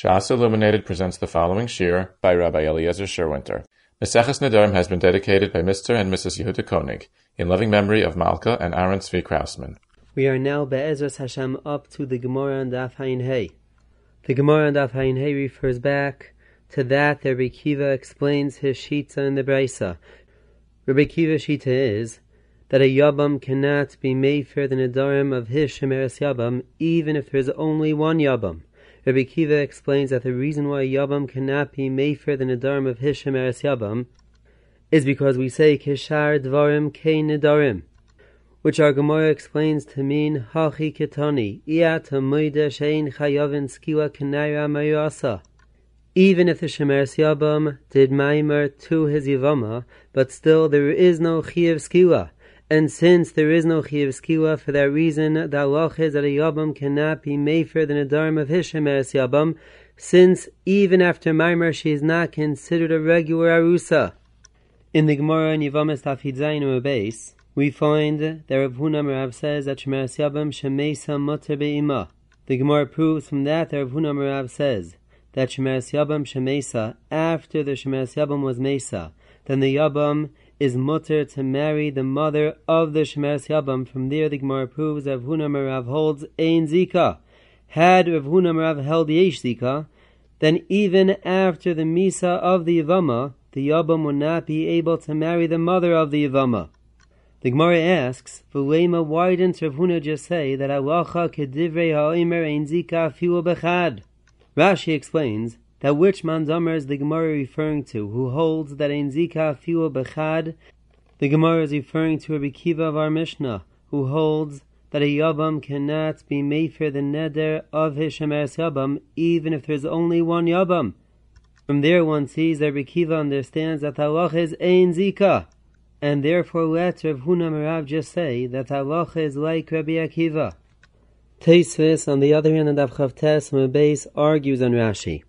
Shas Illuminated presents the following shiur by Rabbi Eliezer Sherwinter. Meseches Nedarim has been dedicated by Mr. and Mrs. Yehuda Koenig in loving memory of Malka and Aaron Tzvi Krausman. We are now Be'ezras Hashem up to the Gemara and Daf Ayin Hey. The Gemara and Daf Ayin Hey refers back to that that Rabbi Kiva explains his shita in the Brisa. Rabbi Kiva shita is that a Yabam cannot be made for the Nedarim of his Shemeres Yabam even if there is only one Yabam. Rabbi Kiva explains that the reason why Yabam cannot be Mefer the Nedarim of Hishem Eres Yabam is because we say Kishar Dvarim Ke Nedarim, which our Gemara explains to mean Hachi Ketani, Iat Hamoida Shein Chayavin Skiwa Kenaira Mayasa. Even if the Shemeres Yabam did Maimer to his Yavama, but still there is no Chiyav Skiwa. And since there is no Chiyav Skiwa, for that reason, the halach is that a Yabam cannot be Mefer a Nedarim of Hishem Eres Yabam, since even after Maimer she is not considered a regular Arusa. In the Gemara in Yavamas Tafid Zayin base, we find that Rav Huna Merav says that Shemeres Yabam Shemesa Mutter Be'ima. The Gemara proves from that that Rav Huna Merav says that Shemeres Yabam Shemesa, after the Shemeres Yabam was Mesa, then the Yabam is mutter to marry the mother of the Shemeres Yabam. From there, the Gemara proves Rav Huna Merav holds Ein Zika. Had Rav Huna Merav held Yesh Zika, then even after the Misa of the Yavama, the Yabam would not be able to marry the mother of the Yavama. The Gemara asks, V'lema, why didn't Rav Huna just say that Alacha kedivrei ha'omer ein zika fiu bechad? Rashi explains that which manzamer is the Gemara referring to, who holds that in Zika Fiwa Bechad, the Gemara is referring to Rabbi Kiva of our Mishnah, who holds that a Yabam cannot be made for the neder of his Shemeres Yabam, even if there's only one Yabam. From there one sees that Rabbi Kiva understands that Allah is Ein Zika, and therefore let Rav Huna Merav just say that Allah is like Rabbi Akiva. Teisvis, on the other hand, and Avchavtes base argues on Rashi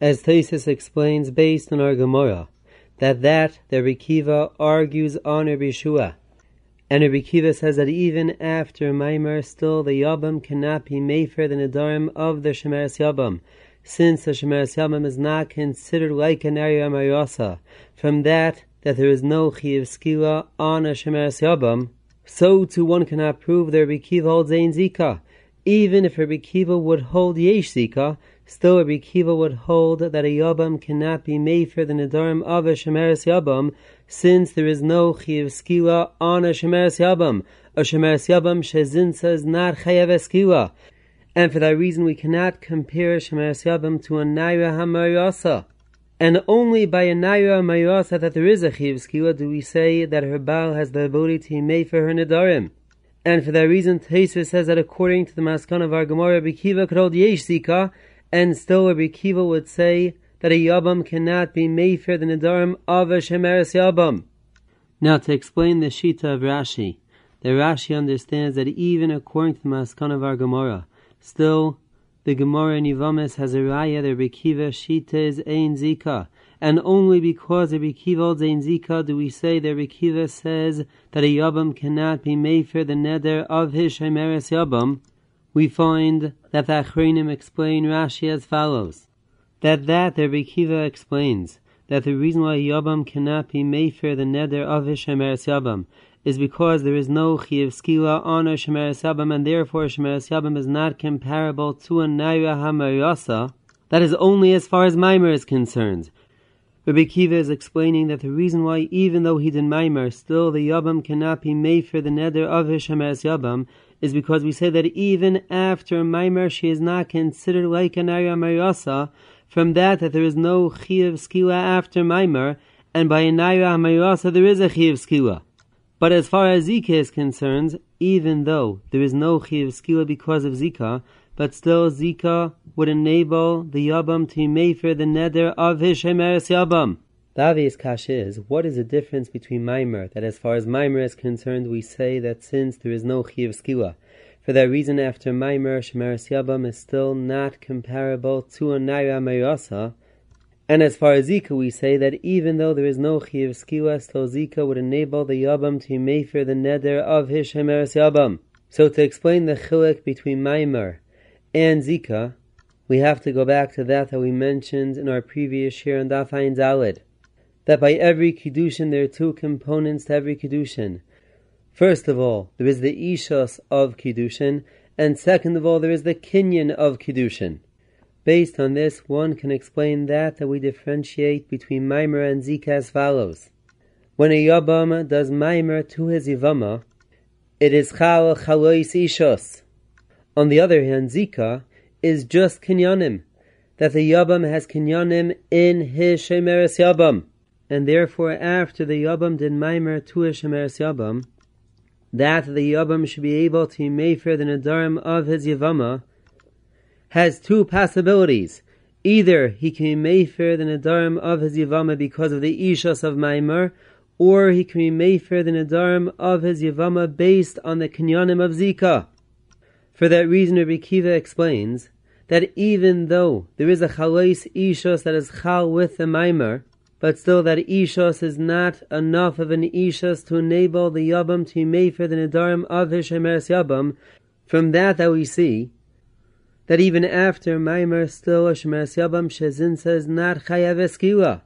as Tosfos explains based on our Gemara, that that the Rikiva argues on Rabbi Shua. And Rabbi Kiva says that even after Maimer, still the Yabam cannot be Mefer the Nedarim of the Shemeres Yabam, since the Shemeres Yabam is not considered like an area Mayasa. From that, that there is no Chiv Skila on a Shemeres Yabam, so too one cannot prove that Rabbi Kiva holds Ein Zika. Even if Rabbi Kiva would hold Yesh Zika, Still, Rabbi Kiva would hold that a Yabam cannot be made for the Nedarim of a Shemeres Yabam, since there is no Chiv Skila on a Shemeres Yabam. A Shemeres Yabam Shezinsa is not Chayav Skila. And for that reason, we cannot compare Shemeres Yabam to a Naira HaMayasa. And only by a Naira HaMayasa that there is a Chiv Skila do we say that her Baal has the ability to be made for her Nedarim. And for that reason, Taisva says that according to the Maskan of our Gemara, Rabbi Kiva could hold Yesh Zika, and still Rabbi Kiva would say that a Yabam cannot be Mefer the Nedarim of a Shemeres Yabam. Now to explain the Shita of Rashi, the Rashi understands that even according to the Maskan of our Gemara, still the Gemara in Yivamis has a raya that Rabbi Kiva Shita is Ein Zika, and only because Rabbi Kiva holds Ein Zika do we say that Rabbi Kiva says that a Yabam cannot be Mefer the Neder of his Shemeres Yabam, we find that the Achronim explain Rashi as follows. That that the Rekiva explains that the reason why Yabam cannot be Mefer the neder of Shemeres Yabam is because there is no Chiv Skila on a Shemeres Yabam and therefore Shemeres Yabam is not comparable to a Naira Hamayasa. That is only as far as Maimer is concerned. Rabbi Kiva is explaining that the reason why, even though he did Maimer, still the Yabam cannot be made for the neder of his Shemeres Yabam is because we say that even after Maimer she is not considered like an Arya Mayasa, from that that there is no Chiv Skila after Maimer, and by an Arya Mayasa there is a Chiv Skila. But as far as Zika is concerned, even though there is no Chiv Skila because of Zika, but still Zika would enable the Yabam to make for the neder of his Shemeres Yabam. The obvious kash is, what is the difference between Maimer, that as far as Maimer is concerned, we say that since there is no Chiv Skila, for that reason after Maimer, Shemeres Yabam is still not comparable to a Naira Mayasa, and as far as Zika, we say that even though there is no Chiv Skila, still Zika would enable the Yabam to mefer the neder of his Shemeres Yabam. So to explain the chilek between Maimer and Zika, we have to go back to that that we mentioned in our previous year on Daf Ayin Dalid, that by every Kiddushin there are two components to every Kiddushin. First of all, there is the Ishos of Kiddushin, and second of all, there is the Kinyan of Kiddushin. Based on this, one can explain that that we differentiate between Maimer and Zika as follows. When a Yabam does Maimer to his Yivama, it is Chal Chalois Ishos. On the other hand, Zika is just kinyanim, that the Yabam has kinyanim in his Shemeres Yabam. And therefore, after the Yabam did Maimer to his Shemeres Yabam, that the Yabam should be able to mefer the Nadarim of his Yavama has two possibilities. Either he can mefer the Nadarim of his Yavama because of the Ishas of Maimer, or he can mefer the Nadarim of his Yavama based on the Kinyanim of Zika. For that reason, Rabbi Kiva explains that even though there is a chalais ishos that is chal with the maimer, but still that ishos is not enough of an ishos to enable the yabam to be for the nedarim of his shemeres yabam. From that that we see that even after maimer still a shemeres yabam shezin says not chayav eskiwa.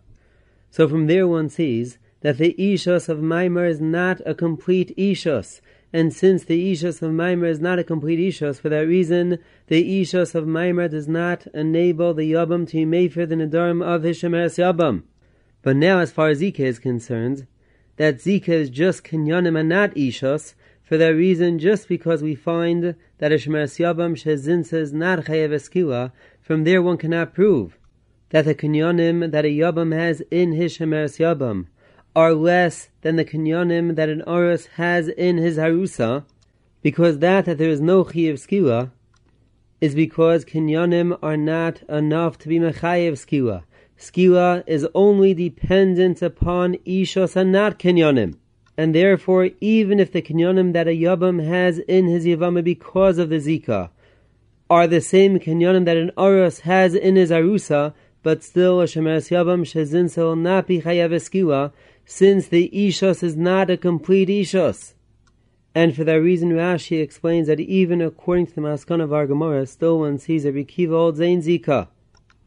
So from there one sees that the ishos of maimer is not a complete ishos, and since the Ishos of Maimer is not a complete Ishos, for that reason, the Ishos of Maimer does not enable the Yabam to mefer the Nadarim of his Shemeres Yabam. But now, as far as Zika is concerned, that Zika is just Kinyanim and not Ishos, for that reason, just because we find that a Shemeres Yabam Shezin says not Chayev Eskila, from there one cannot prove that the Kinyanim that a Yabam has in his Shemeres Yabam are less than the kinyanim that an oros has in his harusa, because that that there is no chiyuv skila is because kinyanim are not enough to be mechayev skila. Skila is only dependent upon ishos and not kinyanim. And therefore, even if the kinyanim that a yabam has in his yavama because of the zika are the same kinyanim that an oros has in his arusa, but still a shemeres yabam shezin will not be chayav skila, since the Ishos is not a complete Ishos. And for that reason, Rashi explains that even according to the Maskana of our Gemara, still one sees a Kiva holds Zain Zika.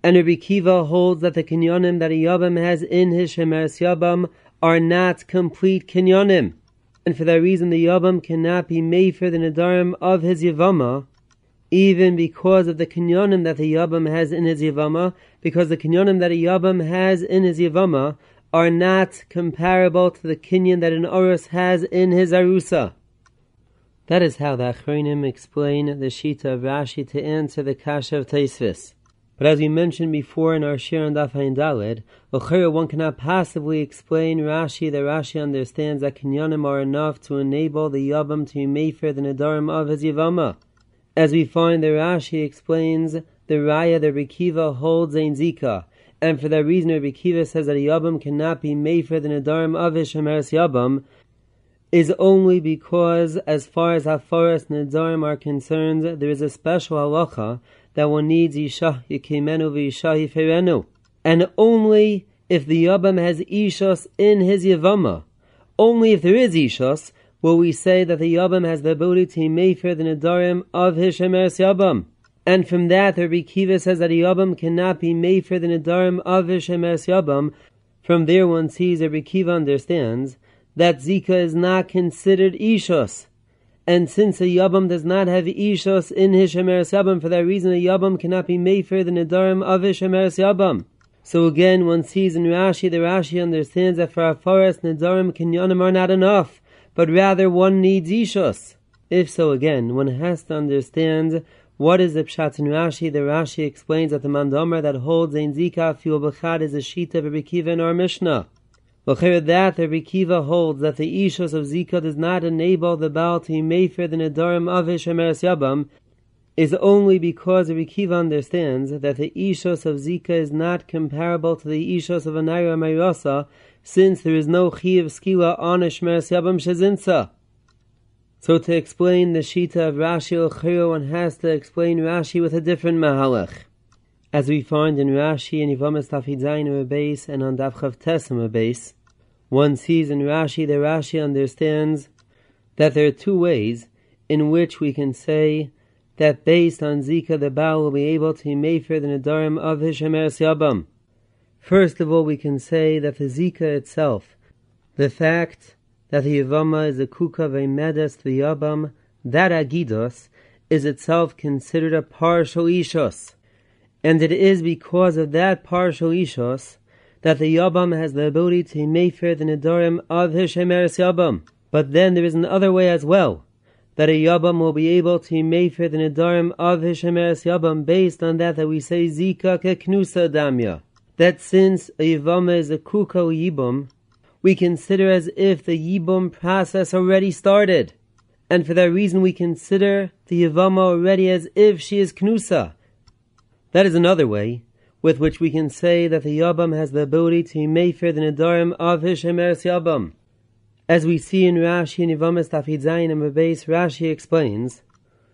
And Rabbi Kiva holds that the kinyonim that a Yabam has in his Shemeres Yabam are not complete kinyonim. And for that reason, the Yabam cannot be made for the Nadarim of his Yavama, even because of the kinyonim that the Yabam has in his Yavama, because the kinyonim that a Yabam has in his Yavama are not comparable to the kinyan that an Oros has in his Arusa. That is how the Achronim explain the Shita of Rashi to answer the Kasha of Taisvis. But as we mentioned before in our Shir on Daf Dalid, one cannot possibly explain Rashi that Rashi understands that kinyanim are enough to enable the Yabam to be made for the Nadarim of his Yavama. As we find the Rashi explains the Raya that Rikiva holds in Zika, and for that reason Rabbi Kiva says that a Yabam cannot be made for the Nadarim of his Shemeres Yabam, is only because, as far as Hafaras Nadarim are concerned, there is a special halacha that one needs Isha Yikimenu v'Isha Yiferenu. And only if the Yabam has Ishas in his Yavama, only if there is Ishas, will we say that the Yabam has the ability to make for the Nadarim of his Shemeres Yabam. And from that, Rabbi Kiva says that a Yabam cannot be made for the Nadarim of his Shemeres Yabam. From there, one sees Rabbi Kiva understands that Zika is not considered Ishos. And since a Yabam does not have Ishos in his Shemeres Yabam, for that reason, a Yabam cannot be made for the Nadarim of Shemeres Yabam. So again, one sees in Rashi, the Rashi understands that for a forest, Nadarim Kinyanim are not enough, but rather one needs Ishos. If so, again, one has to understand what is the Pshat in Rashi? The Rashi explains that the Mandomer that holds Ein Zika Fuel Bechad is a Shita of Rabbi in our Mishnah. L'chir that Rabbi holds that the Ishos of Zika does not enable the Baal to mefer the Nedarim of his Shemeres Yabam is only because Rabbi understands that the Ishos of Zika is not comparable to the Ishos of Anayra Mayrosa since there is no Chiv Skila on a Shemeres Yabam Shezinsa. So to explain the Shita of Rashi L'chiro, one has to explain Rashi with a different Mahalach. As we find in Rashi and Yivamas Tafidzayin base and on Davchav Tesam base, one sees in Rashi that Rashi understands that there are two ways in which we can say that based on Zika the Baal will be able to mefer the Nadarim of his Shemeres Yabam. First of all, we can say that the Zika itself, the fact that the Yavama is a kuka ve'medes the Yabam, that Agidos, is itself considered a partial Ishos. And it is because of that partial Ishos that the Yabam has the ability to mefer the Nadarim of his Shemeres Yabam. But then there is another way as well that a Yabam will be able to mefer the Nidarim of his Shemeres Yabam based on that that we say Zika Keknusa Damya. That since a Yavama is a Kuko Yibum, we consider as if the Yibum process already started. And for that reason we consider the Yavama already as if she is Knusa. That is another way with which we can say that the Yabam has the ability to mefer the Nidarim of his Shemeres Yabam. As we see in Rashi and Tafid Zayin and Bebeis, Rashi explains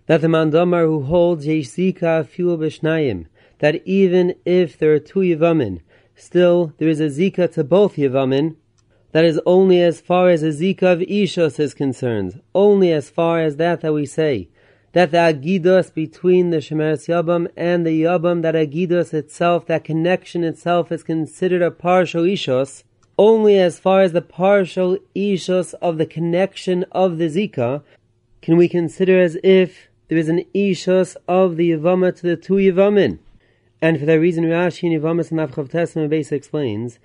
that the Mandamar who holds Yeshika Fuel Bishnayim, that even if there are two Yivamin, still there is a Zika to both Yivamin, that is only as far as a Zika of Ishos is concerned, only as far as that that we say, that the Agidos between the Shemeres Yabam and the Yabam, that Agidos itself, that connection itself is considered a partial Ishos, only as far as the partial ishos of the connection of the zika can we consider as if there is an ishos of the yavama to the two yavamin. And for that reason, Rashi in Yavamas and Avchav Testament base explains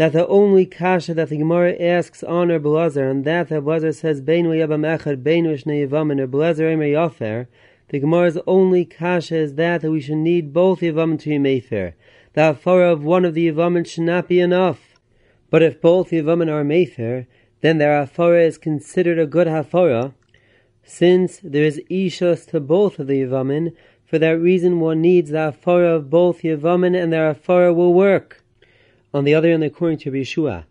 that the only kasha that the Gemara asks on Reb Eliezer, and that Reb Eliezer says, Beinu Yavam Echad, Beinu Shnei Yavamin, Reb Eliezer Emer Yafer, the Gemara's only kasha is that that we should need both Yavamin to Mayfair. The afara of one of the Yavamin should not be enough. But if both Yavamin are Mayfair, then their Hafara is considered a good Hafara, since there is Ishos to both of the Yavamin, for that reason one needs the Hafara of both Yavamin and their Hafara will work. On the other hand, according to Yeshua,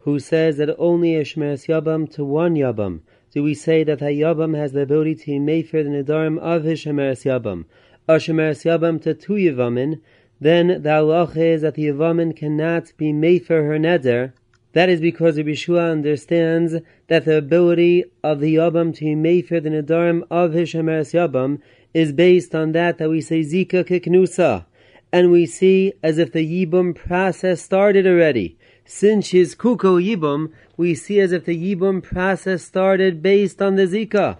who says that only a Shmeres Yabam to one Yabam, do we say that a Yabam has the ability to Mayfair the Nidarim of his Shemeres Yabam, a Shemeres Yabam to two Yavamin, then the halach is that the Yavamin cannot be made for her neder. That is because the Yeshua understands that the ability of the Yabam to for the nedarim of his Shemeres Yabam is based on that that we say Zika Kiknusa. And we see as if the Yibum process started already. Since she's Kuko Yibum, we see as if the Yibum process started based on the Zika.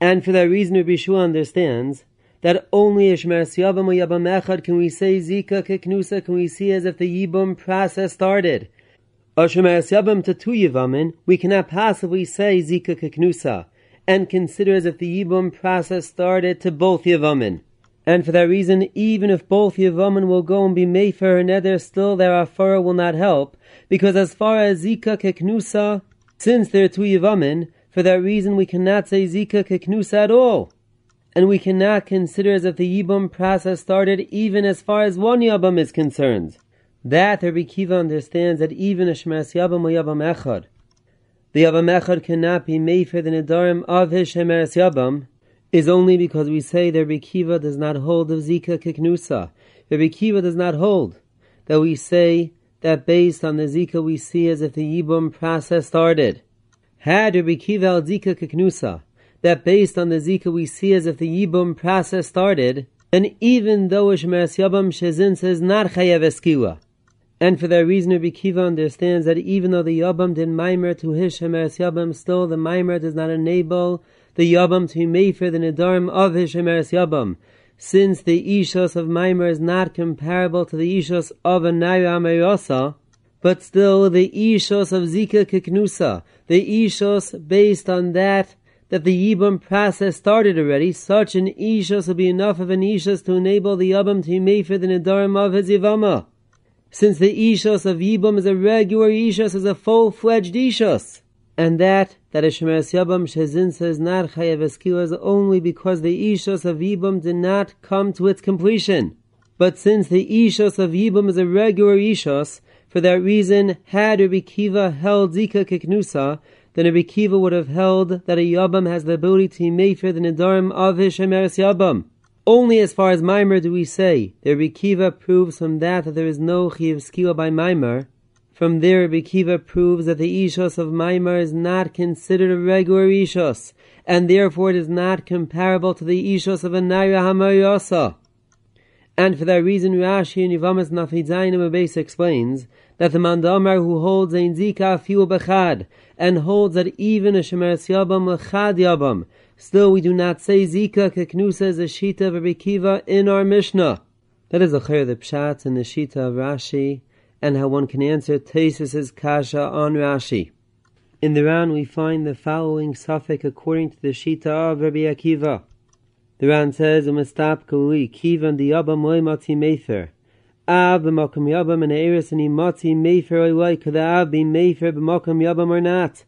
And for that reason, Rabbi Shua understands that only Ishmer Siyabam or Yabam Echad can we say Zika Kiknusa, can we see as if the Yibum process started. Ashmer Siyabam to two Yivamin, we cannot possibly say Zika Kiknusa, and consider as if the Yibum process started to both Yivamin. And for that reason, even if both Yavamin will go and be made for her nether, still their afara will not help, because as far as Zika Keknusa, since there are two Yavamin, for that reason we cannot say Zika Keknusa at all. And we cannot consider as if the Yibum process started even as far as one Yabam is concerned. That Rabbi Kiva understands that even a Shemeres Yabam or Yabam Echad, the Yabam Echad cannot be made for the Nidarim of his Shemeres Yabam, is only because we say that Rabbi Kiva does not hold of Zika Kiknusa. Rabbi Kiva does not hold that we say that based on the Zika we see as if the Yibum process started. Had Rabbi Kiva al Zika Kiknusa, that based on the Zika we see as if the Yibum process started, then even though Ishmeres Yabam Shezin says not Chayev Eskiwa. And for that reason, Rabbi Kiva understands that even though the Yabam did Maimer to his Shemeres Yabam, still the Maimer does not enable the Yabam to be for the Nidarim of his Shemeres Yabam, since the Ishos of Maimer is not comparable to the Ishos of a Naira but still the Ishos of Zika Kiknusa, the Ishos based on that that the Yibam process started already, such an Ishos will be enough of an Ishos to enable the Yabam to for the Nidarim of his Yivama. Since the Ishos of Yibam is a regular Ishos, is a full-fledged Ishos, And that, that a Shemeres Yabam Shezin says not Chayev Eskila only because the Ishas of Yibam did not come to its completion. But since the Ishas of Yibam is a regular Ishas, for that reason, had Rabbi Kiva held Zika Kiknusa, then Rabbi Kiva would have held that a Yabam has the ability to make for the Nidarim of his Shemeres Yabam. Only as far as Maimer do we say the Rabbi Kiva proves from that that there is no Skila by Maimer, From there, Bekiva proves that the Ishos of Maimar is not considered a regular Ishos, and therefore it is not comparable to the Ishos of a Naira Hamayasa. And for that reason, Rashi in Yivamas Nafidzayin Abes explains that the Mandamar who holds ein Zika Fiu Bechad, and holds that even a Shemeres Yabam Lechad Yabam, still we do not say Zika Keknusa as a Shita of Bekiva in our Mishnah. That is a chayr the pshat in the Shita of Rashi, and how one can answer Tesis' kasha on Rashi. In the Ran we find the following suffix according to the Shita of Rabbi Akiva. The Ran says, "Umestap kuli kivan di yabam loy mati mefer." Av b'makam yabam and eris and imati mefer loy. Could the av be mefer b'makam yabam or not?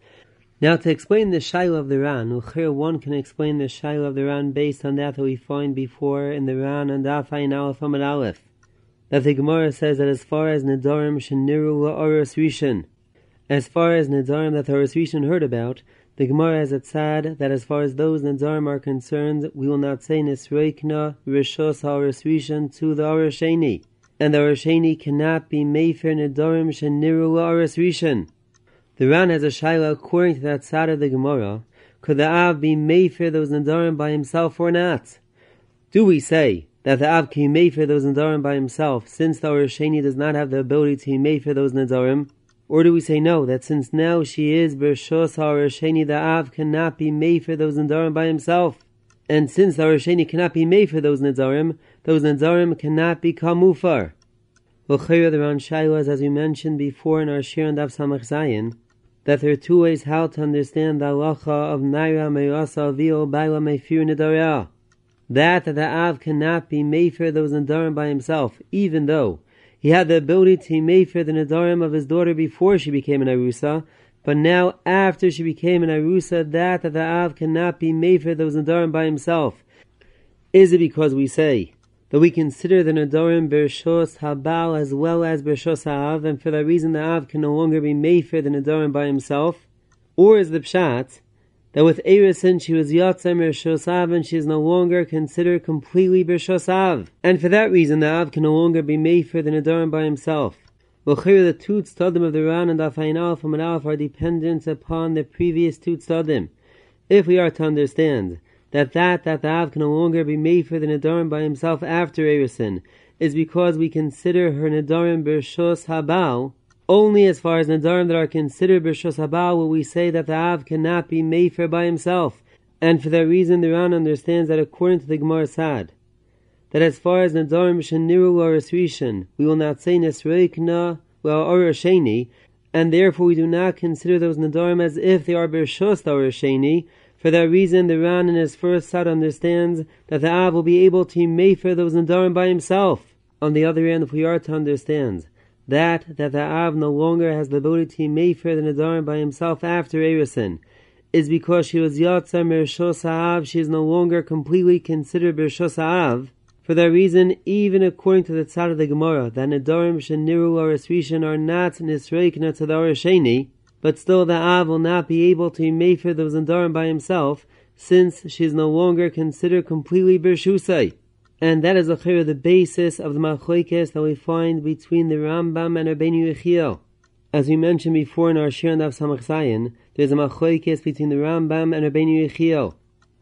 Now, to explain the shaila of the Ran, Uchir, one can explain the shaila of the Ran based on that that we find before in the Ran and Afayin Aleph Amad Aleph. That the Gemara says that as far as Nedarim Sheniru La'aras Rishon, as far as Nedarim that the Rishon heard about, the Gemara has it said that as far as those Nadarim are concerned, we will not say Nisreikna Rishos HaAras Rishon to the Arasheni, and the Arasheni cannot be Mefer Nadarim Sheniru Aras Rishon. The Ran has a shaila according to that side of the Gemara. Could the Av be Mefer those Nadarim by himself or not? Do we say that the Av can Mefer those Nadarim by himself, since the Arasheni does not have the ability to Mefer those Nadarim? Or do we say no, that since now she is Bershos HaRasheni, the Av cannot be made for those Nadarim by himself? And since the Rasheni cannot be made for those Nadarim, those Nadarim cannot be Kamufar. L'chayra the Ran Shailas, as we mentioned before in our Shir and Dav Samach Zayin, that there are two ways how to understand the halacha of Naira Meyasa Avio Baila Meifir Nedarah. That the Av cannot be made for those Nadarim by himself, even though he had the ability to make for the Nadarim of his daughter before she became an Arusa, but now after she became an Arusa, that the Av cannot be made for those Nadarim by himself. Is it because we say that we consider the Nadarim Bershos Habal as well as Bershos Ha'av, and for that reason the Av can no longer be made for the Nadarim by himself? Or is the Pshat that with Erison she was Yatzem Bershosav and she is no longer considered completely Bershosav. And for that reason the Av can no longer be made for the Nadarim by himself. L'chir the two tzadim of the Ran and Afayin Alf and Alf are dependent upon the previous two tzadim. If we are to understand that that that the Av can no longer be made for the Nadarim by himself after Erison is because we consider her Nadarim Bershos Habal, only as far as Nadarim that are considered Bershos Habal will we say that the Av cannot be Mefer by himself. And for that reason, the Ran understands that according to the Gemara Sad, that as far as Nadarim Sheniru or Rishon, we will not say Nesreikna or Sheni, and therefore we do not consider those Nadarim as if they are Bershos or Sheni. For that reason, the Ran in his first Sad understands that the Av will be able to Mefer those Nadarim by himself. On the other hand, if we are to understand that that the Av no longer has the ability to for the Nadarim by himself after Erison, is because she was Yatza Mershos Ha'av, she is no longer completely considered Bershos Ha'av. For that reason, even according to the Tzad of the Gemara, that Nadarim Sheniru or Rishon are not Nisreikna to the Orasheni, but still the Av will not be able to for those Nadarim by himself, since she is no longer considered completely Bershusai and that is the basis of the machlokes that we find between the Rambam and Rabbeinu Yechiel. As we mentioned before in our Shir and Samach there's a machlokes between the Rambam and Rabbeinu Yechiel.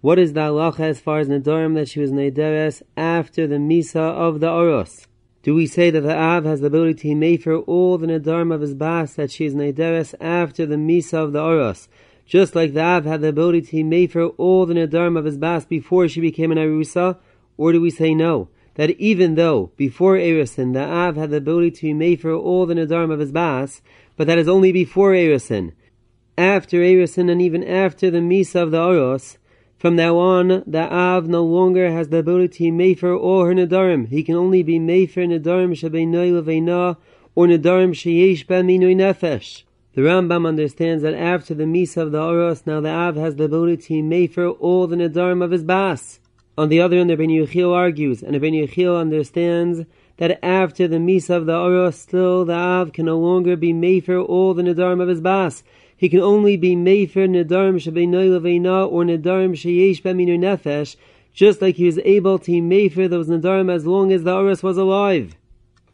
What is the halacha as far as Nadarim that she was Nederes after the Misa of the Oros? Do we say that the Av has the ability to make for all the Nadarim of his Bas that she is Nederes after the Misa of the Oros? Just like the Av had the ability to make for all the Nadarim of his Bas before she became an Arusa, or do we say no? That even though before Erison the Av had the ability to be for all the Nadarim of his Bas, but that is only before Erison. After Erison and even after the Misa of the Oros, from now on, the Av no longer has the ability to make for all her Nadarim. He can only be made for Nadarim Shabeinoi Leveina or Nadarim Sheyesh Ben Minoi Nefesh. The Rambam understands that after the Misa of the Oros, now the Av has the ability to make for all the Nadarim of his Bas. On the other hand, Rabbeinu Yechiel argues, and Rabbeinu Yechiel understands that after the Misa of the Oros, still the Av can no longer be made for all the Nadarim of his Bas. He can only be made for Nadarim Shabeinoi Leveina or Nadarim Sheyesh Beminu Nefesh, just like he was able to for those Nadarim as long as the Oros was alive.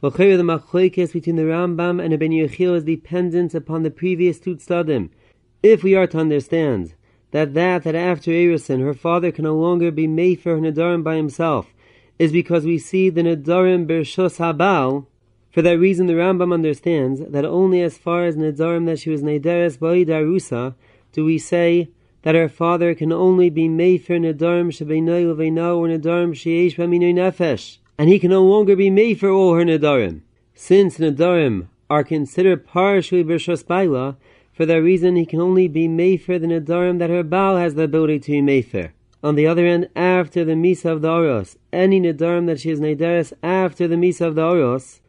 Well Khir the machlokes between the Rambam and Rabbeinu Yechiel is dependent upon the previous two. If we are to understand that that that after Erison her father can no longer be made for her Nadarim by himself is because we see the Nadarim Bershos Habal. For that reason, the Rambam understands that only as far as Nadarim that she was Nederes Darusa do we say that her father can only be made for Nadarim Shebeinoy Leveino or Nadarim Sheesh Baminoy Nefesh, and he can no longer be made for all her Nadarim. Since Nadarim are considered partially Bershos Baila, for that reason, he can only be Mefer the Nadarim that her Baal has the ability to be Mefer. On the other hand, after the Misa of the Oros, any Nadarim that she is Nadaris after the Misa of the Oros,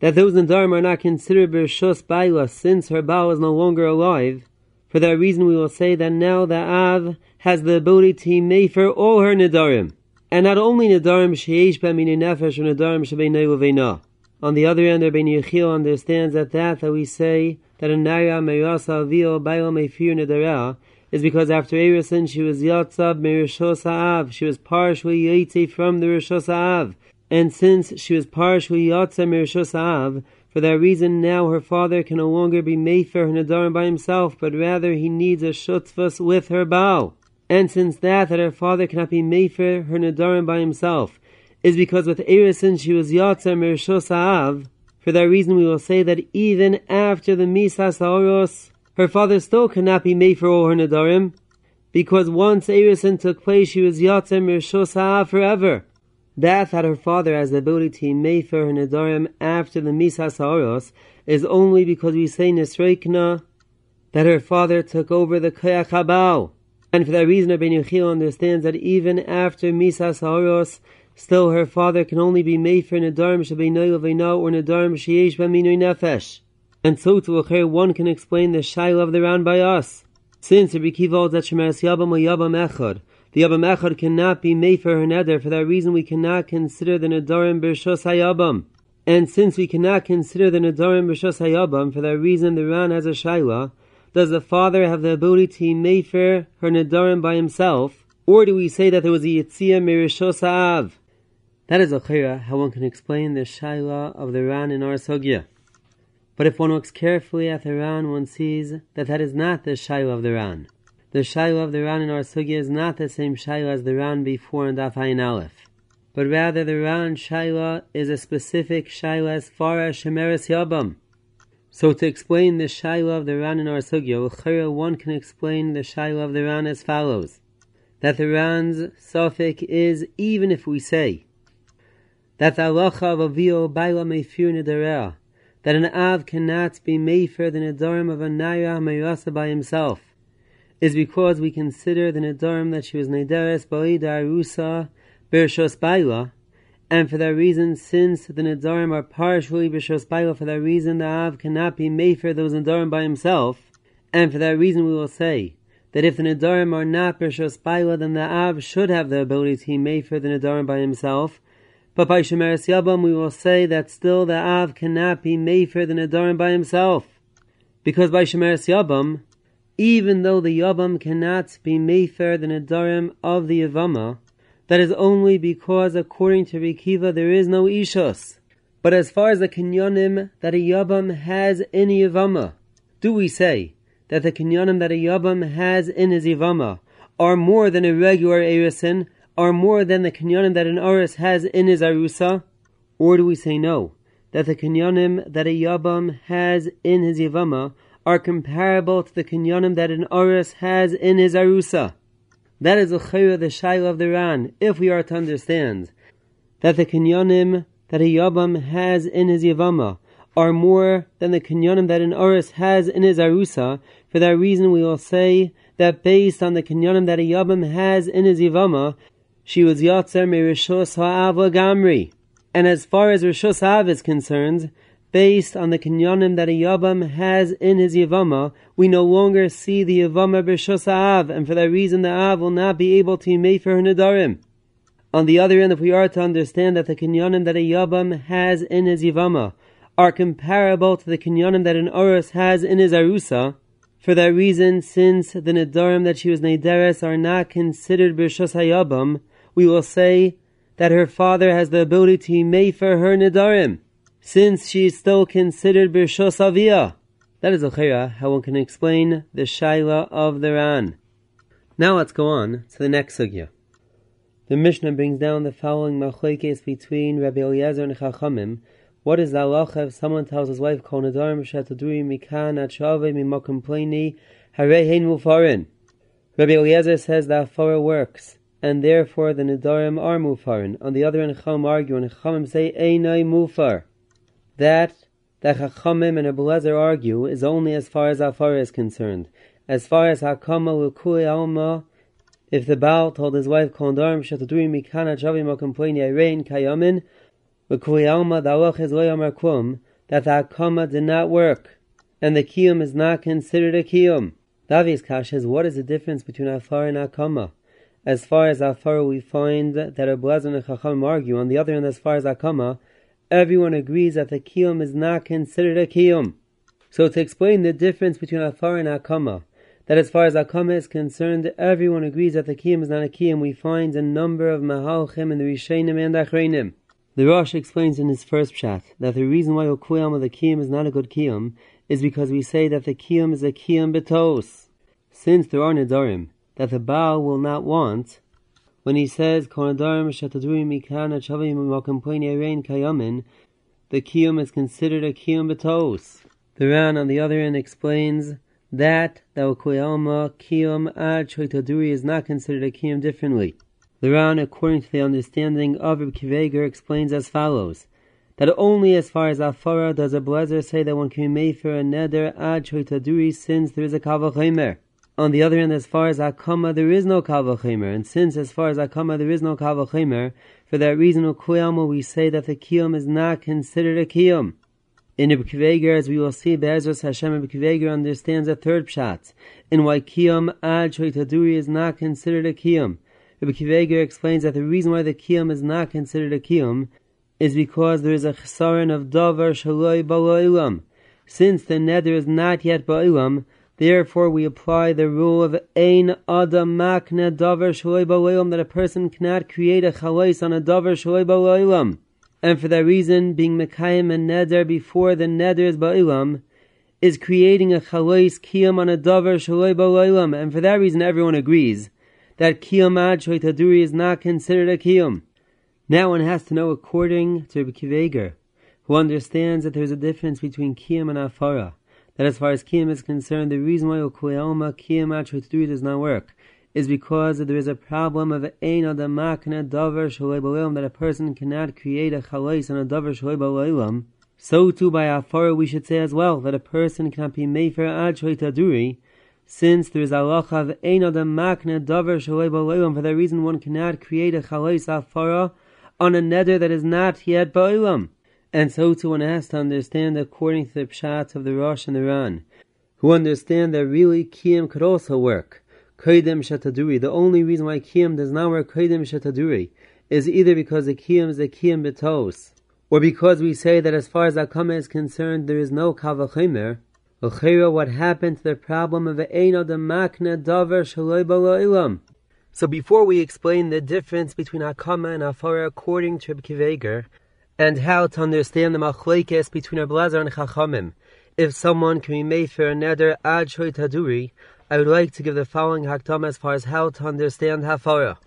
that those Nadarim are not considered Bershos Baila since her Baal is no longer alive, for that reason we will say that now the Av has the ability to Mefer all her Nadarim. And not only Nadarim Sheish B'Amini Nefesh or Nadarim Shebei Neiluvena. On the other hand, Rabbi Yechiel understands that that that we say that a Naya Meyasa Avio Baila Meifir Nedarea is because after Erison she was Yatzab Merishos Ha'av. She was partially Yetze from the Rishos. And since she was partially Yatzab Merishos for that reason now her father can no longer be Mefer Nadarim by himself, but rather he needs a Shutzvas with her Baal. And since that that her father cannot be Mefer her Nadarim by himself, is because with Erison she was Yatzab Merishos Ha'av, for that reason, we will say that even after the Misas Haoros, her father still cannot be made for all her Nadarim, because once Erison took place, she was Yatzem Mirshos forever. That that her father has the ability to make for her Nadarim after the Misas Haoros is only because we say Nisreikna that her father took over the Habao. And for that reason, Rabbi Yechiel understands that even after Misas Haoros, Still, her father can only be made for Nadarim Shabbeinoy Leveino or Nadarim Sheyesh B'Minoi Nefesh. And so to Acher, one can explain the Shaila of the Ran by us. Since Rabbi Kiva holds that Shemeres Yabam or Yabam Echad, the Yabam Echad cannot be made for her neder. For that reason, we cannot consider the Nadarim Bershos Hayabam. And since we cannot consider the Nadarim Bershos Hayabam, for that reason, the Ran has a Shaila. Does the father have the ability to make for her Nadarim by himself? Or do we say that there was a Yitzia Mirishos Ha'av? That is a how one can explain the Shaila of the Ran in our Sugya. But if one looks carefully at the Ran, one sees that that is not the Shaila of the Ran. The Shaila of the Ran in our Sugya is not the same Shaila as the Ran before in Daf Ayin Aleph. But rather the Ran Shaila is a specific Shaila as far as Shemeres Yabam. So to explain the Shaila of the Ran in our Sugya, one can explain the Shaila of the Ran as follows. That the Ran's suffix is, even if we say, that the halacha of avio baila meifir nederah, that an av cannot be mefer the nedarim of a naira meirasa by himself, is because we consider the nedarim that she was nederes ba'ida arusa bershos baila, and for that reason, since the nedarim are partially bershos baila, for that reason the av cannot be mefer those nedarim by himself, and for that reason we will say that if the nedarim are not bershos baila, then the av should have the ability to mefer the nedarim by himself, but by Shemeres Yabam, we will say that still the Av cannot be made for the Nadarim by himself. Because by Shemeres Yabam, even though the Yabam cannot be made for the Nadarim of the Yavama, that is only because, according to Rikiva, there is no Ishos. But as far as the Kinyonim that a Yabam has in a Yavama, do we say that the Kinyonim that a Yabam has in his Yavama are more than a regular Erisin, are more than the kinyanim that an Aris has in his Arusa? Or do we say no, that the kinyanim that a Yabam has in his Yavama are comparable to the kinyanim that an Aris has in his Arusa? That is the chayra, the of the Ran, if we are to understand that the kinyanim that a Yabam has in his Yavama are more than the kinyanim that an Aris has in his Arusa. For that reason, we will say that based on the kinyanim that a Yabam has in his Yavama, she was Yotzer Mirishos Ha'av Gamri. And as far as Rishos Ha'av is concerned, based on the kinyonim that a Yavam has in his Yavama, we no longer see the Yavama Rishos Ha'av, and for that reason the Av will not be able to be made for her Nadarim. On the other hand, if we are to understand that the kinyonim that a Yavam has in his Yavama are comparable to the kinyonim that an Urus has in his Arusa, for that reason, since the Nadarim that she was Nederes are not considered Birshos HaYabam, we will say that her father has the ability to make for her Nidarim. since she is still considered Birshos Aviyah. That is Ochera, how one can explain the Shaila of the Ran. Now let's go on to the next sugya. The Mishnah brings down the following machlekes between Rabbi Eliezer and Chachamim. What is the halacha if someone tells his wife, Kol nadarim shetaduri mikan at shave mimakum pleni harehein mufarin? Rabbi Eliezer says that Afara works, and therefore the Nidarim are Mufarin. On the other hand, Chacham argue, and Chachamim say, Einai Mufar. That, that Chachamim and Abelezer argue, is only as far as Afara is concerned. As far as Hakama Lukui Alma, if the Baal told his wife, Kondarim Shataduri Mikana Chavim Complain Yarein Kayamin, Lukui Alma Dalach is Kum, that the Hakama did not work, and the Kiyum is not considered a Kiyum. Davi's Kash is what is the difference between Afar and Akama? As far as Afar, we find that Ablazan and Chacham argue. On the other hand, as far as Akama, everyone agrees that the Kiyum is not considered a Kiyum. So to explain the difference between Afar and Akama, that as far as Akama is concerned, everyone agrees that the Kiyum is not a Kiyum, we find a number of Mahalchim in the Rishonim and Acharonim. The Rosh explains in his first chat that the reason why Okuyam of the Kiyum is not a good Kiyum is because we say that the kiyum is a kiyum betos. Since there are nedarim that the Baal will not want, when he says the kiyum is considered a kiyum betos. The Ran, on the other hand, explains that the okoyama kiyum ad is not considered a kiyum differently. The Ran, according to the understanding of Reb Akiva Eiger, explains as follows that only as far as Afara does a blazer say that one can be made for a neder ad choitaduri since there is a kavachimer. On the other hand, as far as Akama, there is no kavachimer, and since as far as Akama there is no kavachimer, for that reason, Ukuyama, we say that the kiyum is not considered a kiyum. In Ibn as we will see, Be'ezras Hashem Ibn understands a third pshat, in why kiyum ad choitaduri is not considered a kiyum. Ibn explains that the reason why the kiyum is not considered a kiyum is because there is a chesaron of davar shaloi ba'olam. Since the nether is not yet ba'olam, therefore we apply the rule of ein adam makna davar shaloi ba'olam that a person cannot create a chalais on a davar shaloi. And for that reason, being mekayim and neder before the neder is ba'olam, is creating a chalais kiyam on a davar shaloi. And for that reason, everyone agrees that kiyam ad taduri is not considered a kiyam. Now one has to know according to Akiva Eiger, who understands that there is a difference between Kiyam and Afara. That as far as Kiyam is concerned, the reason why Ukuyalma Kiyam Atrituri does not work is because there is a problem of Ein Adamakna Davar Shalei that a person cannot create a Chalais on a Davar Shalei So too by Afara we should say as well that a person cannot be made for Ad Taduri, since there is a Allah of Ein Adamakna Davar Shalei For that reason one cannot create a Chalais Afara on a neder that is not yet ba'ilam. And so too one has to understand according to the pshat of the Rosh and the Ran, who understand that really Kiyam could also work. Kodim Shataduri. The only reason why Kiyam does not work Kodim Shataduri is either because the Kiyam is a Kiyam betos, or because we say that as far as Akama is concerned, there is no Kavachimer. What happened to the problem of Eino the Makna Davar Shaloi? So before we explain the difference between Hakama and Afara according to Reb Akiva Eiger, and how to understand the machlekes between Abelazar and Chachamim, if someone can be made for a neder ad taduri, I would like to give the following hakdam as far as how to understand Hafara.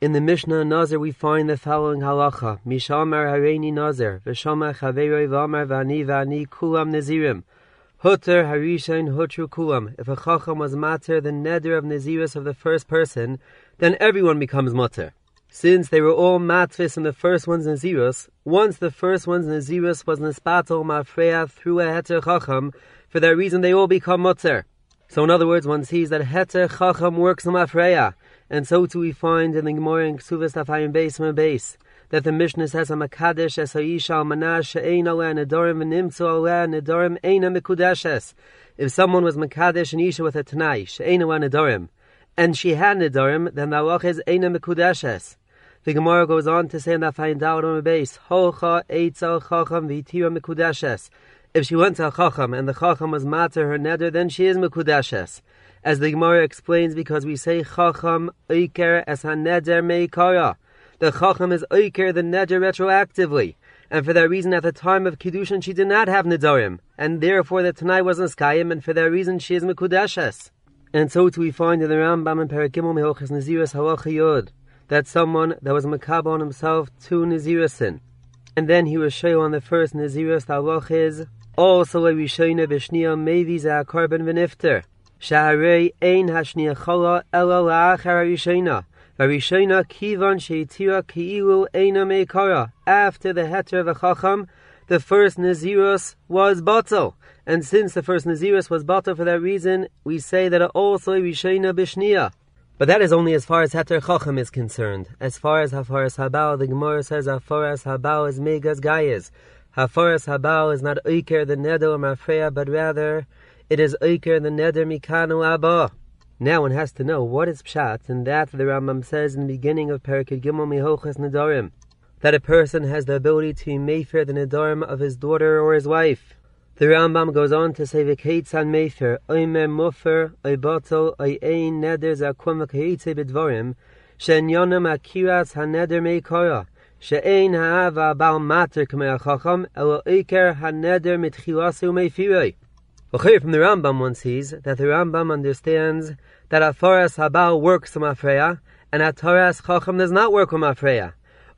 In the Mishnah Nazir we find the following halacha: Mishamar Hareini Nazir, V'Shamar Chaveroi V'Amar V'Ani V'Ani Kulam Nazirim. Hutter Harishain Hutru Kulam. If a chacham was matter the neder of Naziris of the first person, then everyone becomes mutter. Since they were all matvis and the first one's Nazirus, once the first one's Nazirus was nispatel mafreya through a heter chacham, for that reason they all become mutter. So in other words, one sees that heter chacham works on mafreya, and so too we find in the Gemara in Ksuvas Tafayim Beis Base that the Mishnah says, "Amakadesh es ha'isha al she'ein aleh nedarim v'nimtzu aleh nedarim eina mikudeshes." If someone was makadesh and isha with a tanai she'ein aleh nedarim, and she had nedarim, then the halach is eina mikudeshes. The Gemara goes on to say in that find out on the base, Holcha eitzel chacham v'tira mikudeshes. If she went to a chacham and the chacham was matter her neder, then she is mikudeshes. As the Gemara explains, because we say chacham oiker as ha neder meikara the Chacham is Oiker the Neder retroactively. and for that reason, at the time of Kiddushin, she did not have Nidarim, and therefore the Tanai wasn't Skayim, and for that reason, she is Mekudeshes. And so too we find in the Rambam and Perakimel Mehochas Naziris Halacha that someone that was Makab on himself two Nazirasin, and then he was show on the first Naziris Halach is, also a Rishona Bishnia Mevi Za Korban V'nifter, Shaharei Ein Hashnia Chala Ela La'achar Rishona, Varishona kivan sheitira ki'ilu eina meikara. After the heter of a chacham, the first Naziros was batal. And since the first Naziros was batal for that reason, we say that also Rishona bishnia. But that is only as far as heter chacham is concerned. As far as hafaras Habao, the Gemara says hafaras Habao is megas gayas. Hafaras Habao is not oiker the neder mafreya, but rather it is oiker the neder mikanu abba. Now one has to know what is pshat, and that the Rambam says in the beginning of Parakid Gimel Mihochas Nedarim, that a person has the ability to mayfair the Nedarim of his daughter or his wife. The Rambam goes on to say, "V'keitz an mayfair, oimer mufer, oibato, oyein neder zakum v'keitze b'dvarim, she'enyonim akiras haneder meikora, she'ein ha'ava bal mater k'mei ha'chacham, elo iker haneder mitchilasu meifiroi." From the Rambam one sees that the Rambam understands that Afaras Habal works on Afreya, and Ataras Chacham does not work on Afreya.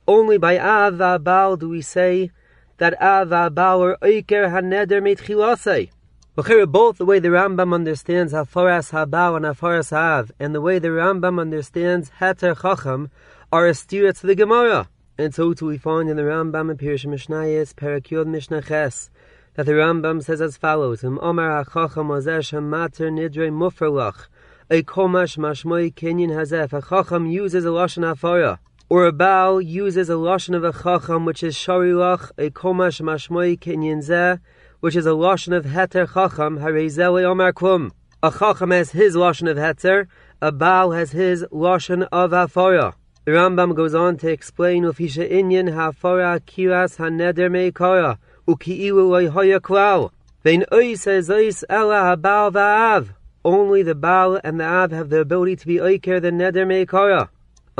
Only by Av Habal do we say that Av Habal or Oiker Haneder Mitchilasei. Both the way the Rambam understands Afaras Habal and Afaras Av, and the way the Rambam understands Hater Chacham, are a steer to the Gemara. And so too we find in the Rambam and Pirush Mishnayis, Parakyod Mishnah Ches, that the Rambam says as follows: "Um Omar HaChacham Ozesh Mater Nidre Muferlach." A komash mashmoi kenyan hazef. A chacham uses a lashon afara, or a baal uses a lashon of a chacham, which is sharilach. A komash mashmoi kenyan zeh, which is a lashon of heter chacham. Harezeli omar Kum. A chacham has his lashon of heter. A baal has his lashon of afara. The Rambam goes on to explain ufisha inyan hafara kiras haneder meikara uki'ilu loy klal. Vein ois ezois ela habal va'av. Only the Baal and the Av have the ability to be Oiker the Neder Meikara.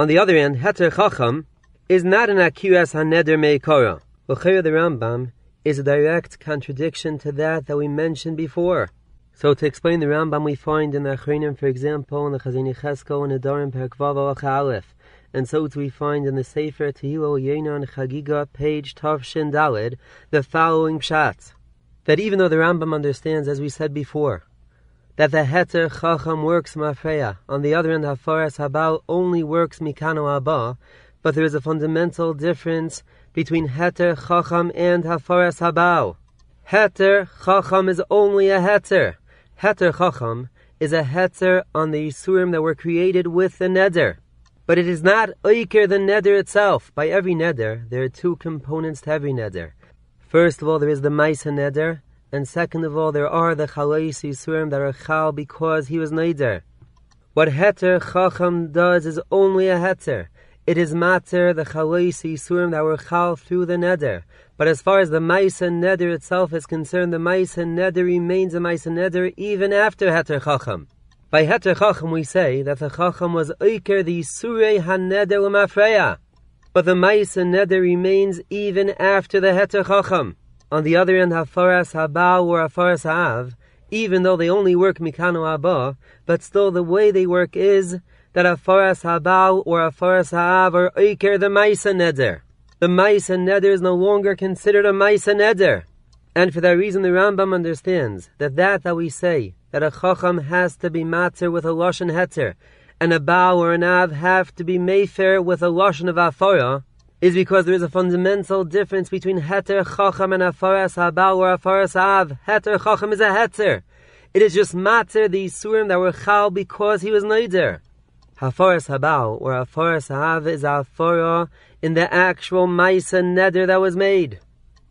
On the other hand, Heter Chacham is not an Akiras HaNeder Meikara. L'chayr the Rambam is a direct contradiction to that that we mentioned before. So to explain the Rambam we find in the Achronim, for example, in the Chazon Yechezkel and the Dorim Perkvav Aleph, and so too we find in the Sefer Tehillah Yenon Chagiga, page Tav Shin Dalid, the following pshat. That even though the Rambam understands, as we said before, that the heter chacham works mafreya. On the other hand, hafaras habal only works mikano abba, but there is a fundamental difference between heter chacham and hafaras habal. Heter chacham is only a heter. Heter chacham is a heter on the yisurim that were created with the neder. But it is not oiker the neder itself. By every neder, there are two components to every neder. First of all, there is the maisa neder, and second of all, there are the chalais yisurim that are chal because he was neider. What heter chacham does is only a heter. It is mater the chalais yisurim that were chal through the neder. But as far as the maisa neder itself is concerned, the maisa neder remains a maisa neder even after heter chacham. By heter chacham we say that the chacham was oiker the yisurei haneder l'mafreya. But the maisa neder remains even after the heter chacham. On the other hand, Hafaras haba or Hafaras Ha'av, even though they only work Mikano haba, but still the way they work is that Hafaras haba or Hafaras Ha'av are Oiker the Maisa Neder. The Maisa Neder is no longer considered a Maisa Neder. And for that reason, the Rambam understands that that that we say, that a Chacham has to be Matzir with a Lashon Heter, and a Baal or an Av have to be Mayfair with a Lashon of Afara, is because there is a fundamental difference between heter chacham and afaras habal or afaras av. Heter chacham is a heter. It is just matter the isurim that were chal because he was neider. Hafaras habal or afaras av is afara in the actual maisa neder that was made.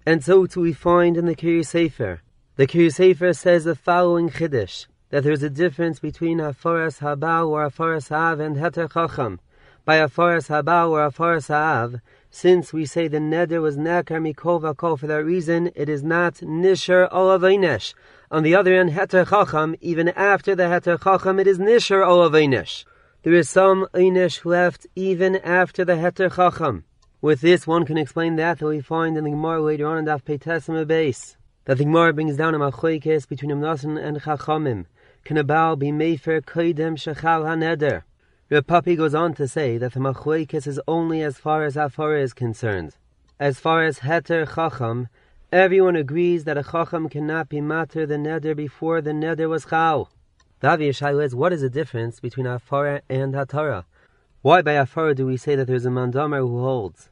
And so too we find in the Kiri Sefer. The Kiri Sefer says the following chiddush, that there is a difference between afaras habal or afaras av and heter chacham. By afaras habal or afaras av, since we say the neder was nekar mikol v'kol for that reason, it is not nisher olaveinesh. On the other hand, heter chacham, even after the heter chacham, it is nisher olaveinesh. There is some einish left even after the heter chacham. With this, one can explain that that we find in the Gemara later on in Daf Peitesim base that the Gemara brings down a machoikes between Amnasan and Chachamim. Can a Baal be mefer koidem shechal haneder? Reb Papi goes on to say that the machoikes is only as far as Afara is concerned. As far as Heter Chacham, everyone agrees that a Chacham cannot be matter the neder before the neder was chal. The obvious is, what is the difference between Afara and Hatara? Why by Afara do we say that there's a mandamer who holds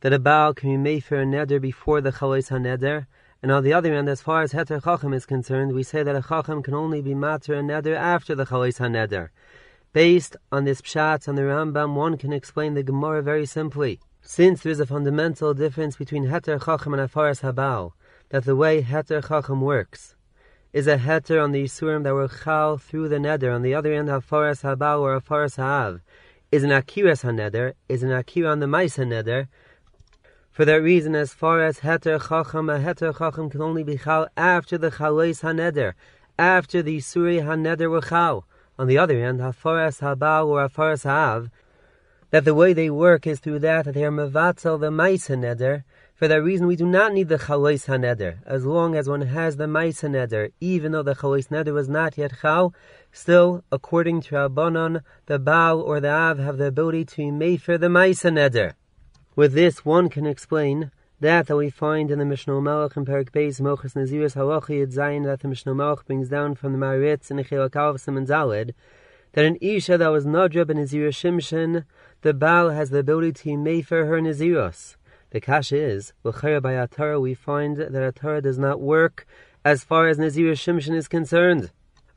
that a Baal can be made for a neder before the Chalais HaNeder, and on the other hand, as far as Heter Chacham is concerned, we say that a Chacham can only be matter a neder after the Chalais HaNeder. Based on this Pshat and the Rambam, one can explain the Gemara very simply. Since there is a fundamental difference between Heter Chacham and Afaras Habal, that the way Heter Chacham works is a Heter on the Yisurim that were Chal through the Neder, on the other hand, Afaras Habal or Afaras Ha'av is an akiras haneder, is an akira on the mais haneder. For that reason, as far as heter chacham, a heter chacham can only be chal after the chalais haneder, after the suri haneder were chal. On the other hand, hafaras habal or hafaras hav, that the way they work is through that that they are mevatzel the mais haneder, for that reason, we do not need the Chalais HaNeder. As long as one has the Mais HaNeder, even though the Chalais Neder was not yet Chal, still, according to Rabbanon, the Baal or the Av have the ability to be for the Mais HaNeder. With this, one can explain that that we find in the Mishnah Melech in Perik Beis Mochas Naziris Halachi Zayin that the Mishnah Melech brings down from the Maritz in Echel Kalvasim and Zalid, that an Isha that was Nadra ben Nazir Shimshin, the Baal has the ability to be for her Naziros. The kasha is, l'chayra by Atara we find that Atara does not work as far as Nazir Shimshon is concerned.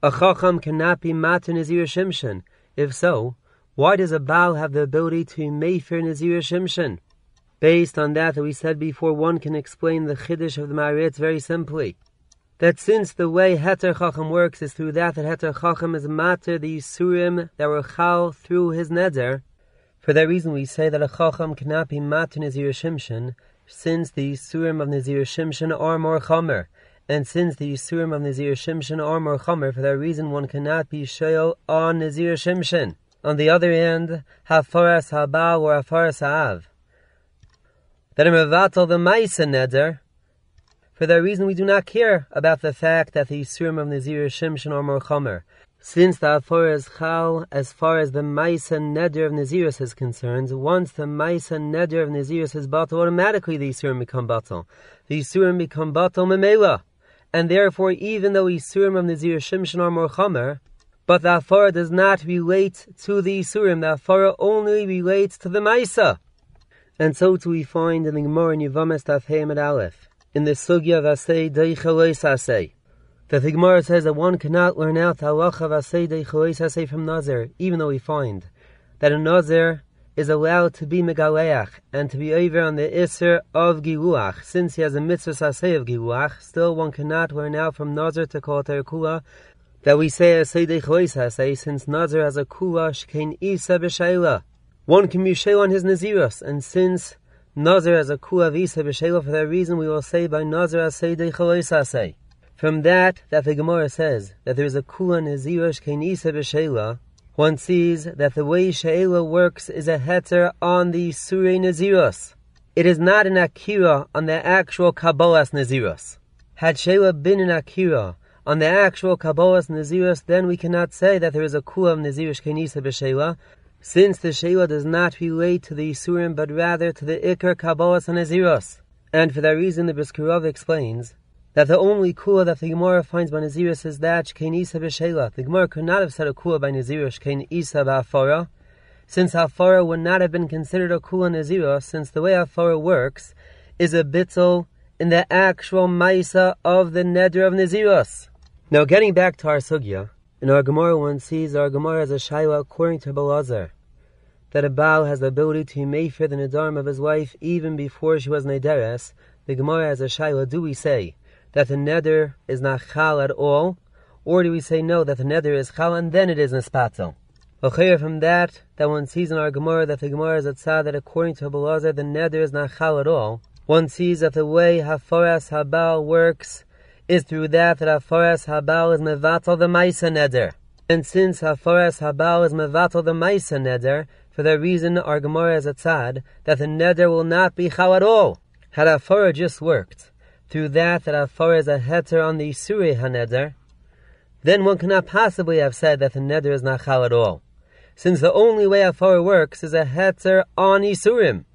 A chacham cannot be matter Nazir Shimshon. If so, why does a Baal have the ability to mayfair Nazir Shimshon? Based on that we said before, one can explain the chiddush of the Maritz very simply. That since the way Heter Chacham works is through that that Heter Chacham is matter the Yisurim that were chal through his neder, for that reason, we say that a chacham cannot be mat Nazir Shimshon, since the Yisurim of Nazir Shimshon are more chamer. And since the Yisurim of Nazir Shimshon are more chamer, for that reason one cannot be shoyal on Nazir Shimshon. On the other hand, Hafaras Habal or Hafaras Ha'av. That a mevatel the Maisa Neder, for that reason we do not care about the fact that the Yisurim of Nazir Shimshon are more chamer. Since the Afor is Chal, as far as the Maisa Neder of Nazirus is concerned, once the Maisa Neder of Nazirus is battle, automatically the Yisurim become battle. The Yisurim become battle Memela. And therefore, even though Yisurim of Nazir Shimshon are more Chomer, but the Afara does not relate to the Yisurim, the Afara only relates to the Maisa. And so too we find in the Gemara in Yevames Taf Aleph, in the Sugya Asay Deichalois Asay, the Gemara says that one cannot learn out halacha v'aseidei chois from Nazir, even though we find that a Nazir is allowed to be megaleach and to be over on the iser of giluach. Since he has a mitzvah sasei of giluach, still one cannot learn out from Nazir to call terkula that we say aseidei chois since Nazir has a kula shkein isa b'sheila. One can be shayla on his naziros, and since Nazir has a v'isa b'sheila, for that reason we will say by Nazir aseidei chois from that, that the Gemara says that there is a kula nezirosh kenisa b'sheila, one sees that the way Sheila works is a heter on the Sure Naziros. It is not an Akira on the actual Kabbalas Naziros. Had Sheila been an Akira on the actual Kabbalas Naziros, then we cannot say that there is a Kula of Nazirosh Kenisa B'Sheila, since the Sheila does not relate to the Isurim, but rather to the Iker Kabbalas Naziros. And for that reason, the Briskerov explains that the only kula that the Gemara finds by Naziris is that Shkein Isa b'Sheila. The Gemara could not have said a kula by Nazirah Shkein Isa b'Afara, since Afara would not have been considered a kula Nazirah, since the way Afara works is a bitzel in the actual Maisa of the Neder of Naziros. Now getting back to our sugya, in our Gemara one sees our Gemara as a Shaila according to Belazar, that a Baal has the ability to mayfair the Nedarim of his wife even before she was Nederes, the Gemara as a Shaila, do we say that the neder is not chal at all, or do we say no, that the neder is chal and then it is nispatel? Okay, from that, that one sees in our Gemara that the Gemara is at that according to Belazar, the neder is not chal at all. One sees that the way Hafaras Habal works is through that that Hafaras Habal is mevatel the Maisa neder. And since Hafaras Habal is mevatel the Maisa neder, For that reason, our Gemara has a tzad that the neder will not be chal at all. Had Afara just worked through that that Afara is a heter on the Isurei HaNeder, then one cannot possibly have said that the neder is not chal at all. Since the only way Afara works is a heter on Isurim.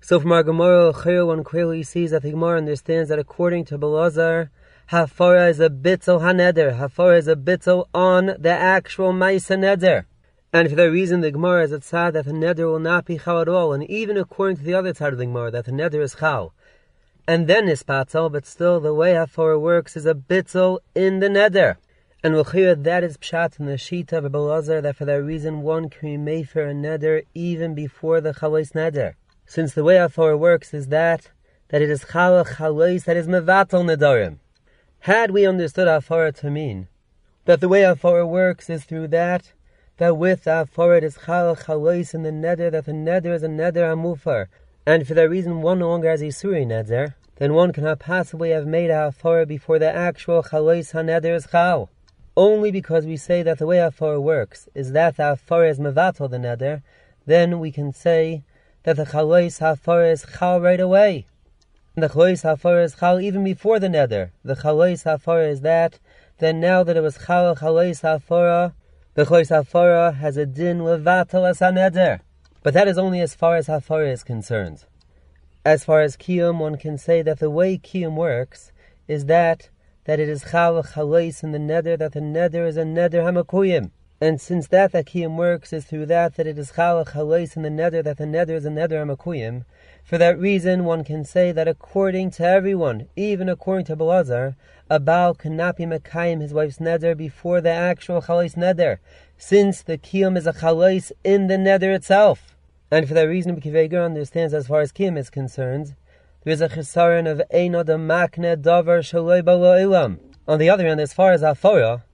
So from our Gemara, one clearly sees that the Gemara understands that according to Belazar, Hafara is a bitzel haneder. Hafara is a bitzel on the actual Maisa neder. And for that reason, the Gemara is a tzad that the neder will not be chal at all. And even according to the other side of the Gemara, that the neder is chal. And then is patzel, but still the way Hafara works is a bitzel in the neder. And hear that is pshat in the shita of Belazar, that for that reason one can be made for a neder even before the chalais neder since the way Torah works is that that it is chalach chalois that is mevatel nedarim. Had we understood Torah to mean that the way Torah works is through that that with it is chalach chalois in the neder that the neder is a neder amufar, and for that reason one no longer has isuri neder, then one cannot possibly have made Torah before the actual chalois haneder is chal. Only because we say that the way Torah works is that Torah is mevatel the neder, then we can say that the chalois hafar is chal right away. The chalois hafar is chal even before the neder. The chalois hafar is that, then now that it was chal chalois hafara, the chalois hafara has a din levatel as neder. But that is only as far as hafara is concerned. As far as kiyum, one can say that the way kiyum works is that that it is chal chalois in the neder, that the neder is a neder hamakuyim. And since that that kiyum works is through that that it is chalach halais in the neder, that the neder is a neder amakuyim, for that reason one can say that according to everyone, even according to Belazar, a Baal cannot be Mekayim his wife's neder before the actual chalais neder, since the kiyum is a chalais in the neder itself. And for that reason, Akiva Eiger understands as far as kiyum is concerned, there is a chesaron of Einod Makne Davar Shaloi Balo On the other hand, as far as Aphorah,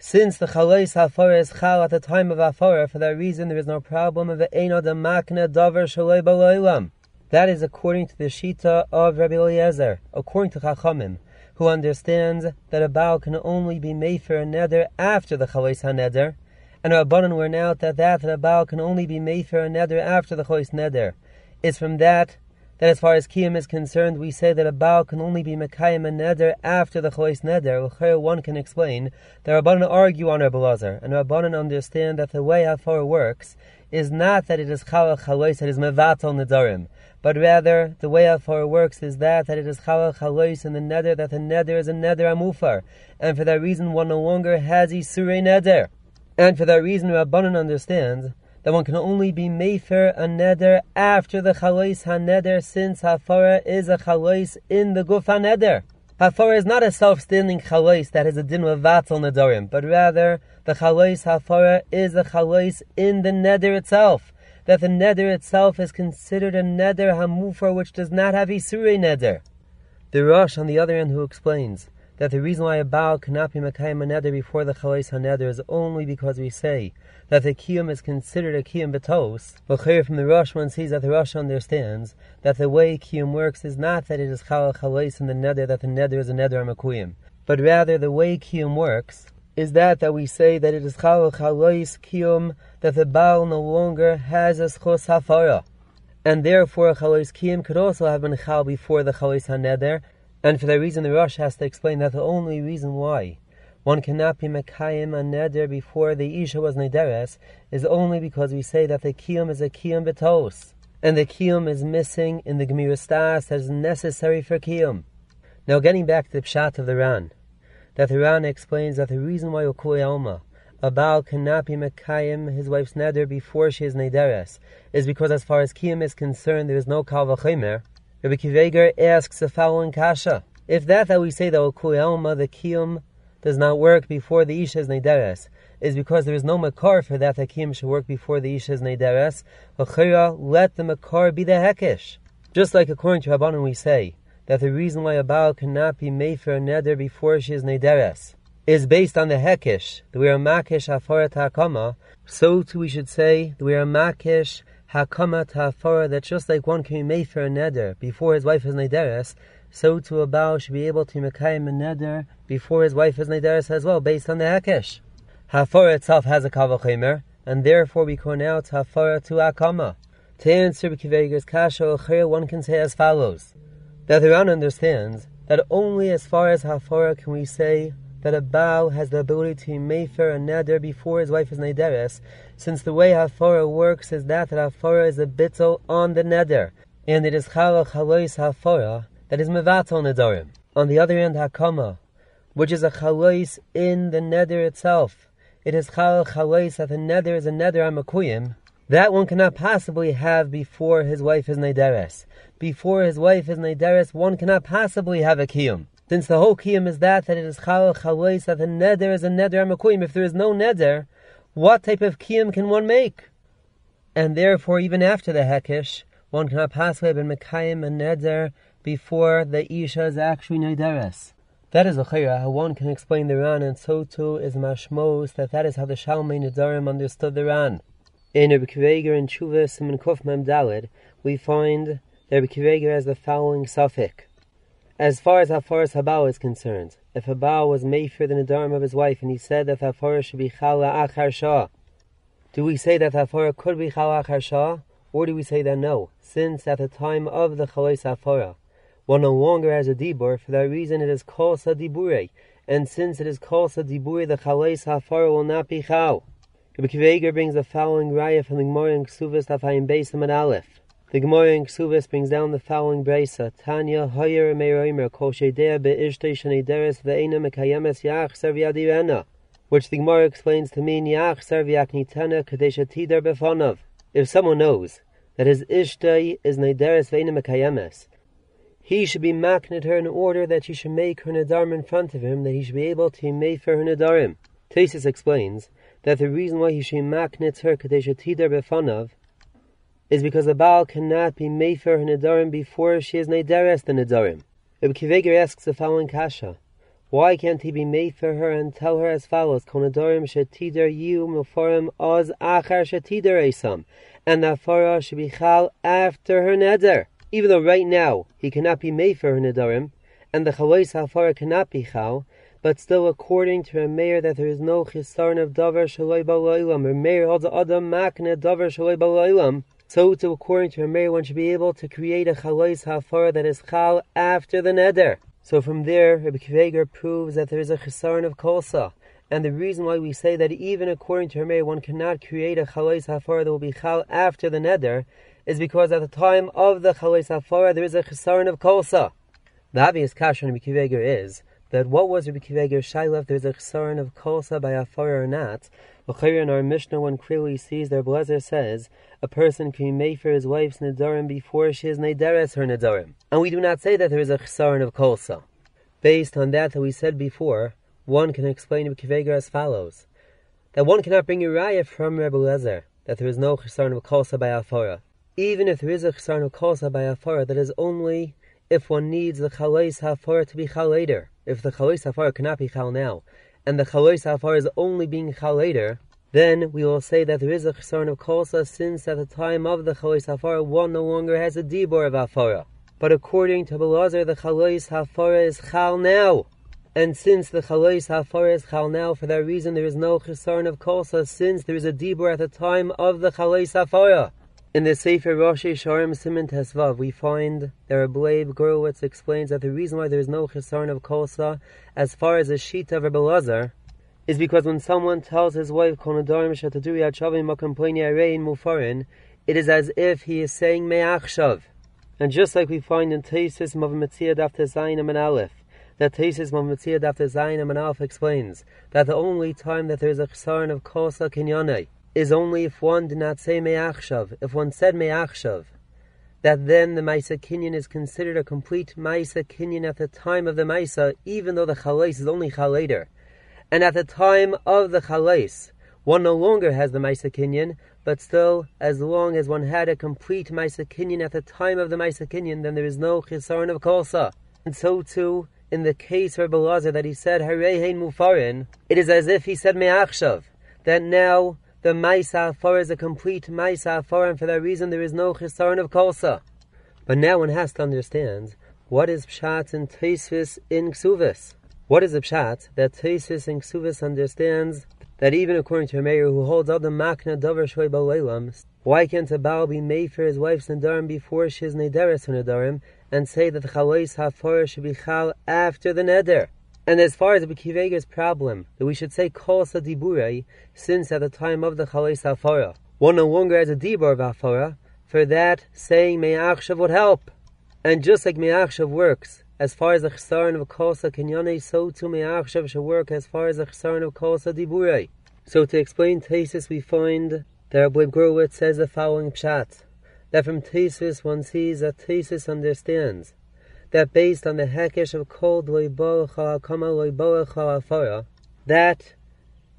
since the chalais hafara is chal at the time of hafara, for that reason there is no problem of eino de makna davar shaloi baloilam. That is according to the shita of Rabbi Eliezer, according to Chachamim, who understands that a bow can only be made for a neder after the chalais haneder, and Rabbanan were now that that, that a bow can only be made for a neder after the chalais neder. It's from that that as far as Kiyam is concerned, we say that a Baal can only be Mekayim a Neder after the Chois Neder. One can explain that Rabbanan argue on Rabbi Lazar, and Rabbanan understand that the way Hafar works is not that it is Chalach Chalois, that is Mevatel Nedarim, but rather the way Hafar works is that that it is Chalach Chalois in the Neder, that the Neder is a Neder Amufar, and for that reason one no longer has Isurei Neder. And for that reason Rabbanan understands that one can only be mefer a neder after the chalois haneder, since hafara is a chalois in the guf haneder. Hafara is not a self-standing chalois that has a din of vatzel nedarim, but rather the chalois hafara is a chalois in the neder itself. That the neder itself is considered a neder hamufar which does not have isurei neder. The Rosh, on the other hand, who explains that the reason why a Baal cannot be Makayim Neder before the Chalais HaNeder is only because we say that the Kiyum is considered a Kiyum Betos. But here from the Rosh one sees that the Rosh understands that the way Kiyum works is not that it is Chal Chalais in the Neder, that the Neder is a Neder Makuyim. But rather the way Kiyum works is that that we say that it is Chal Chalais Kiyum, that the Baal no longer has a Schos Hafara. And therefore, a Chalais Kiyum could also have been Chal before the Chalais HaNeder, and for that reason, the Rosh has to explain that the only reason why one cannot be Mekayim a neder before the Isha was Nederes is only because we say that the Kiyum is a Kiyum Betos. And the Kiyum is missing in the Gemir Stas that is necessary for Kiyum. Now, getting back to the Pshat of the Ran, that the Ran explains that the reason why Ukui Alma, a Baal cannot be Mekayim his wife's neder before she is Nederes, is because as far as Kiyum is concerned, there is no Kal Rabbi Akiva Eiger asks the following kasha. If that that we say that Okuyelma, the Kiyum, does not work before the Isha's Nederes, is because there is no Makar for that the Kiyum should work before the Isha's Nederes, let the Makar be the Hekish. Just like according to Rabbanon we say, that the reason why a Baal cannot be made for a Neder before she is Nederes is based on the Hekish, that we are Makish Afarat HaKama, so too we should say that we are Makish hakama ta'afara, that just like one can be made for a neder before his wife is nederes, so to a Baal should be able to mekayim a neder before his wife is nederes as well, based on the hakesh. Hafara itself has a kavachimer, and therefore we call out hafara to akama. To answer Akiva Eiger's kasha one can say as follows: that the understands that only as far as hafara can we say that a Baal has the ability to mefer a neder before his wife is nederes, since the way hafara works is that that hafara is a bittel on the neder, and it is chalach halois hafara that is mevatel nedarim. On the other hand, hakama, which is a chalois in the neder itself, it is chal chalois that the neder is a neder amakuyim, that one cannot possibly have before his wife is nederes. Before his wife is nederes, one cannot possibly have a kiyum. Since the whole kiyum is that, that it is chal chalois that the neder is a neder amakuyim. If there is no neder, what type of kiyum can one make? And therefore, even after the hekish, one cannot possibly have been Mekayim and Neder before the Isha is actually Nederes. That is a chayra, how one can explain the Ran, and so too is Mashmos, that that is how the Shalmei Nedarim understood the Ran. In Rebbe Akiva Eiger and Chuvah Simon Kuf Mem Dalid, we find that Rebbe Akiva Eiger has the following suffix. As far as Hafaras Habao is concerned, if Habao was made for the Nedarim of his wife, and he said that Hafaras should be Chala Achar Shah, do we say that Hafaras could be Chala Achar Shah? Or do we say that no, since at the time of the Chalais Afara, one no longer has a dibur, for that reason it is called Sadibure, and since it is called Sadibure, the Chalais Afara will not be Chal. Rabbi brings the following raya from the Gemara in Ksuvas Tafayim and Aleph. The Gemara in Ksuvas brings down the following brisa: Tanya Hoyer Meiroimer Kol Shedea Be'ishtei Shanideres Ve'ena Mekayemes Yach Serviadirena, which the Gemara explains to mean Yach Serviak Nitana Kadesha Tider Befonav. If someone knows that his ishtai is neideres ve'ina mekayemes, he should be maknit her in order that she should make her nadarim in front of him, that he should be able to make for her nadarim. Tosfos explains that the reason why he should maknit her kadesha tidar befanav is because the Baal cannot be made for her nadarim before she is neideres the nadarim. Rabbi Akiva Eiger asks the following kasha. Why can't he be made for her and tell her as follows? Konadorim shetider you mufarim oz achar shetider esam. And the farah should be chal after her neder. Even though right now he cannot be made for her nedarim, and the chalais hafara cannot be chal, but still according to a mayor that there is no chisarn of davar shaloi baloilam, or mayor holds adam makne davar shaloi baloilam, so according to a mayor one should be able to create a chalais hafara that is chal after the neder. So from there, Rabbi Akiva Eiger proves that there is a chesaron of kolsa. And the reason why we say that even according to Hermei, one cannot create a chalais hafara that will be chal after the neder, is because at the time of the chalais hafara there is a chesaron of kolsa. The obvious question on Rabbi Akiva Eiger is that what was Rabbi Akiva Eiger shaila if there is a chesaron of kolsa by hafara or not? In our Mishnah one clearly sees that Blazer says a person can make for his wife's nedarim before she is nederes her nedarim. And we do not say that there is a chesaron of kolsa. Based on that that we said before, one can explain Rabbi Akiva Eiger as follows: that one cannot bring raya from Rabbi Lezer that there is no chesaron of kolsa by afara. Even if there is a chesaron of kolsa by afara, that is only if one needs the chalais hafara to be chal later. If the chalais hafara cannot be chal now, and the chalais hafara is only being chal then we will say that there is a chesaron of kolsa since at the time of the chalais hafara one no longer has a dibor of afara. But according to Belazar, the chalais hafara is chal now. And since the chalais hafara is chal now, for that reason there is no chesaron of kolsa, since there is a dibur at the time of the chalais hafara. In the Sefer Rosh Sharm Simon Tesvav, we find that Rebbe Gurowitz explains that the reason why there is no chesaron of kolsa, as far as the sheet of Rebbe Lazar, is because when someone tells his wife, Konadarim Shataduri Achavim Makampoini Arein Mufarin, it is as if he is saying Me'achshav. And just like we find in Tosfos Mav Metzia Daf Zayin and Aleph, that Tosfos Mav Metzia Daf Zayin and Aleph explains that the only time that there is a chesaron of Kosa Kinyane is only if one did not say Me'achshav. If one said Me'achshav, that then the Maisa Kinyan is considered a complete Maisa Kinyan at the time of the Maisa, even though the Chalais is only Chalater. And at the time of the Chalais, one no longer has the Maisa Kinyan, but still, as long as one had a complete Maisa Kinyan at the time of the Maisa Kinyan, then there is no Chisaron of Kolsa. And so too, in the case of Belazar that he said, Harehein Mufarin, it is as if he said Me'achshav, that now the Maisa Afar is a complete Maisa Afar, and for that reason there is no Chisaron of Kolsa. But now one has to understand, what is Pshat and Tosfos in Ksuvis? What is the pshat that Tosfos and Ksuvas understands that even according to a mayor who holds all the makna davar shoy why can't a Baal be made for his wife's nadarim before she is nederes nadarim, and say that the chalais hafara should be chal after the neder? And as far as the Reb Akiva Eiger's problem, that we should say kol diburei, since at the time of the chalais hafara, one no longer has a dibur of hafara, for that saying me'achshav would help. And just like me'achshav works, as far as the chesaron of kosa kenyane, so too me'achshav should work as far as the chesaron of kosa diburei. So to explain Tosfos, we find that Rabbi Growitz says the following pshat, that from Tosfos one sees that Tosfos understands that based on the hekesh of kol loiboach kama loiboach that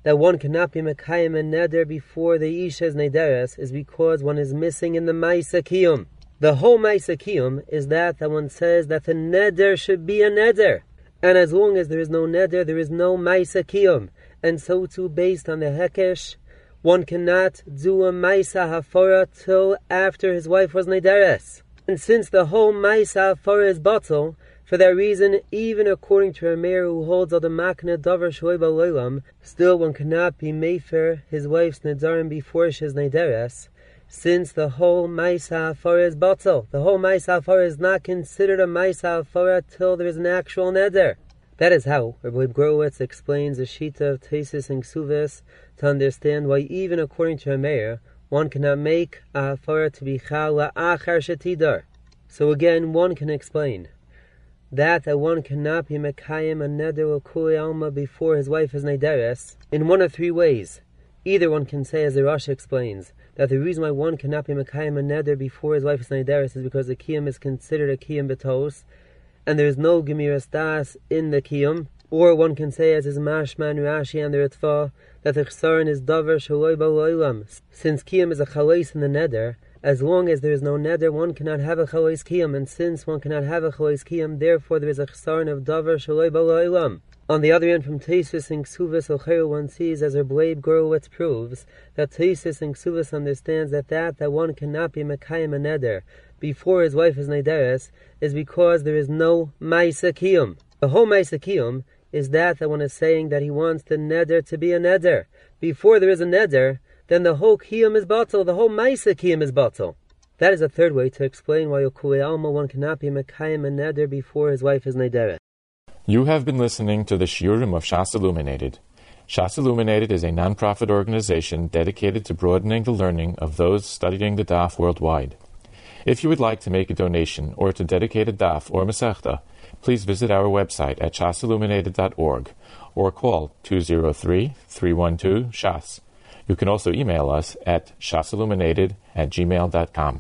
that one cannot be Mekayim and Neder before the Isha's Nederes is because one is missing in the Maisa Kiyum. The whole Maisa Kiyum is that that one says that the Neder should be a Neder. And as long as there is no Neder, there is no Maisa Kiyum. And so too, based on the Hekesh, one cannot do a Maisa Hafora till after his wife was Nederes. And since the whole Maisa Hafora is bottle, for that reason, even according to a mayor who holds all the makna davar shoiba loilam, still one cannot be mefer his wife's nedarim before she is nederes, since the whole maisa afara is batal. The whole maisa afara is not considered a maisa afara till there is an actual neder. That is how Rabbi Growitz explains the shita of Tosfos and Ksuvis to understand why even according to a mayor, one cannot uh, make a afara to be chala achar shetidar. So again, one can explain that that one cannot be Mekayim a Neder Kuli Alma before his wife is Nederes in one of three ways. Either one can say, as the Rosh explains, that the reason why one cannot be Mekayim a Neder before his wife is Nederes is because the Kiyum is considered a Kiyum Betos, and there is no Gemiras Das in the Kiyum. Or one can say, as is Mashman Rashi and the Ritva, that the Chsaron is Davar Shaloi Baloilam, since Kiyum is a Chalais in the Neder, as long as there is no neder, one cannot have a chalais kiyam, and since one cannot have a chalais kiyam, therefore there is a chesaron of davar shaloi bala'ilam. On the other hand, from Tosfos and Ksuvas Ocheru, one sees, as her blade Gorowitz proves, that Tosfos and Ksuvas understands that that that one cannot be Mekayim a neder before his wife is Nederes is because there is no Maisa Kiyum. The whole Maisa is that that one is saying that he wants the neder to be a neder. Before there is a neder, then the whole kiyum is batal, the whole maisa kiyum is batal. That is a third way to explain why Yokule Alma one cannot be Mekayim and Neder before his wife is Nederet. You have been listening to the Shiurim of Shas Illuminated. Shas Illuminated is a non-profit organization dedicated to broadening the learning of those studying the Daf worldwide. If you would like to make a donation or to dedicate a Daf or Masechta, please visit our website at shasilluminated.org or call 203 312 Shas. You can also email us at shasilluminated at gmail.com.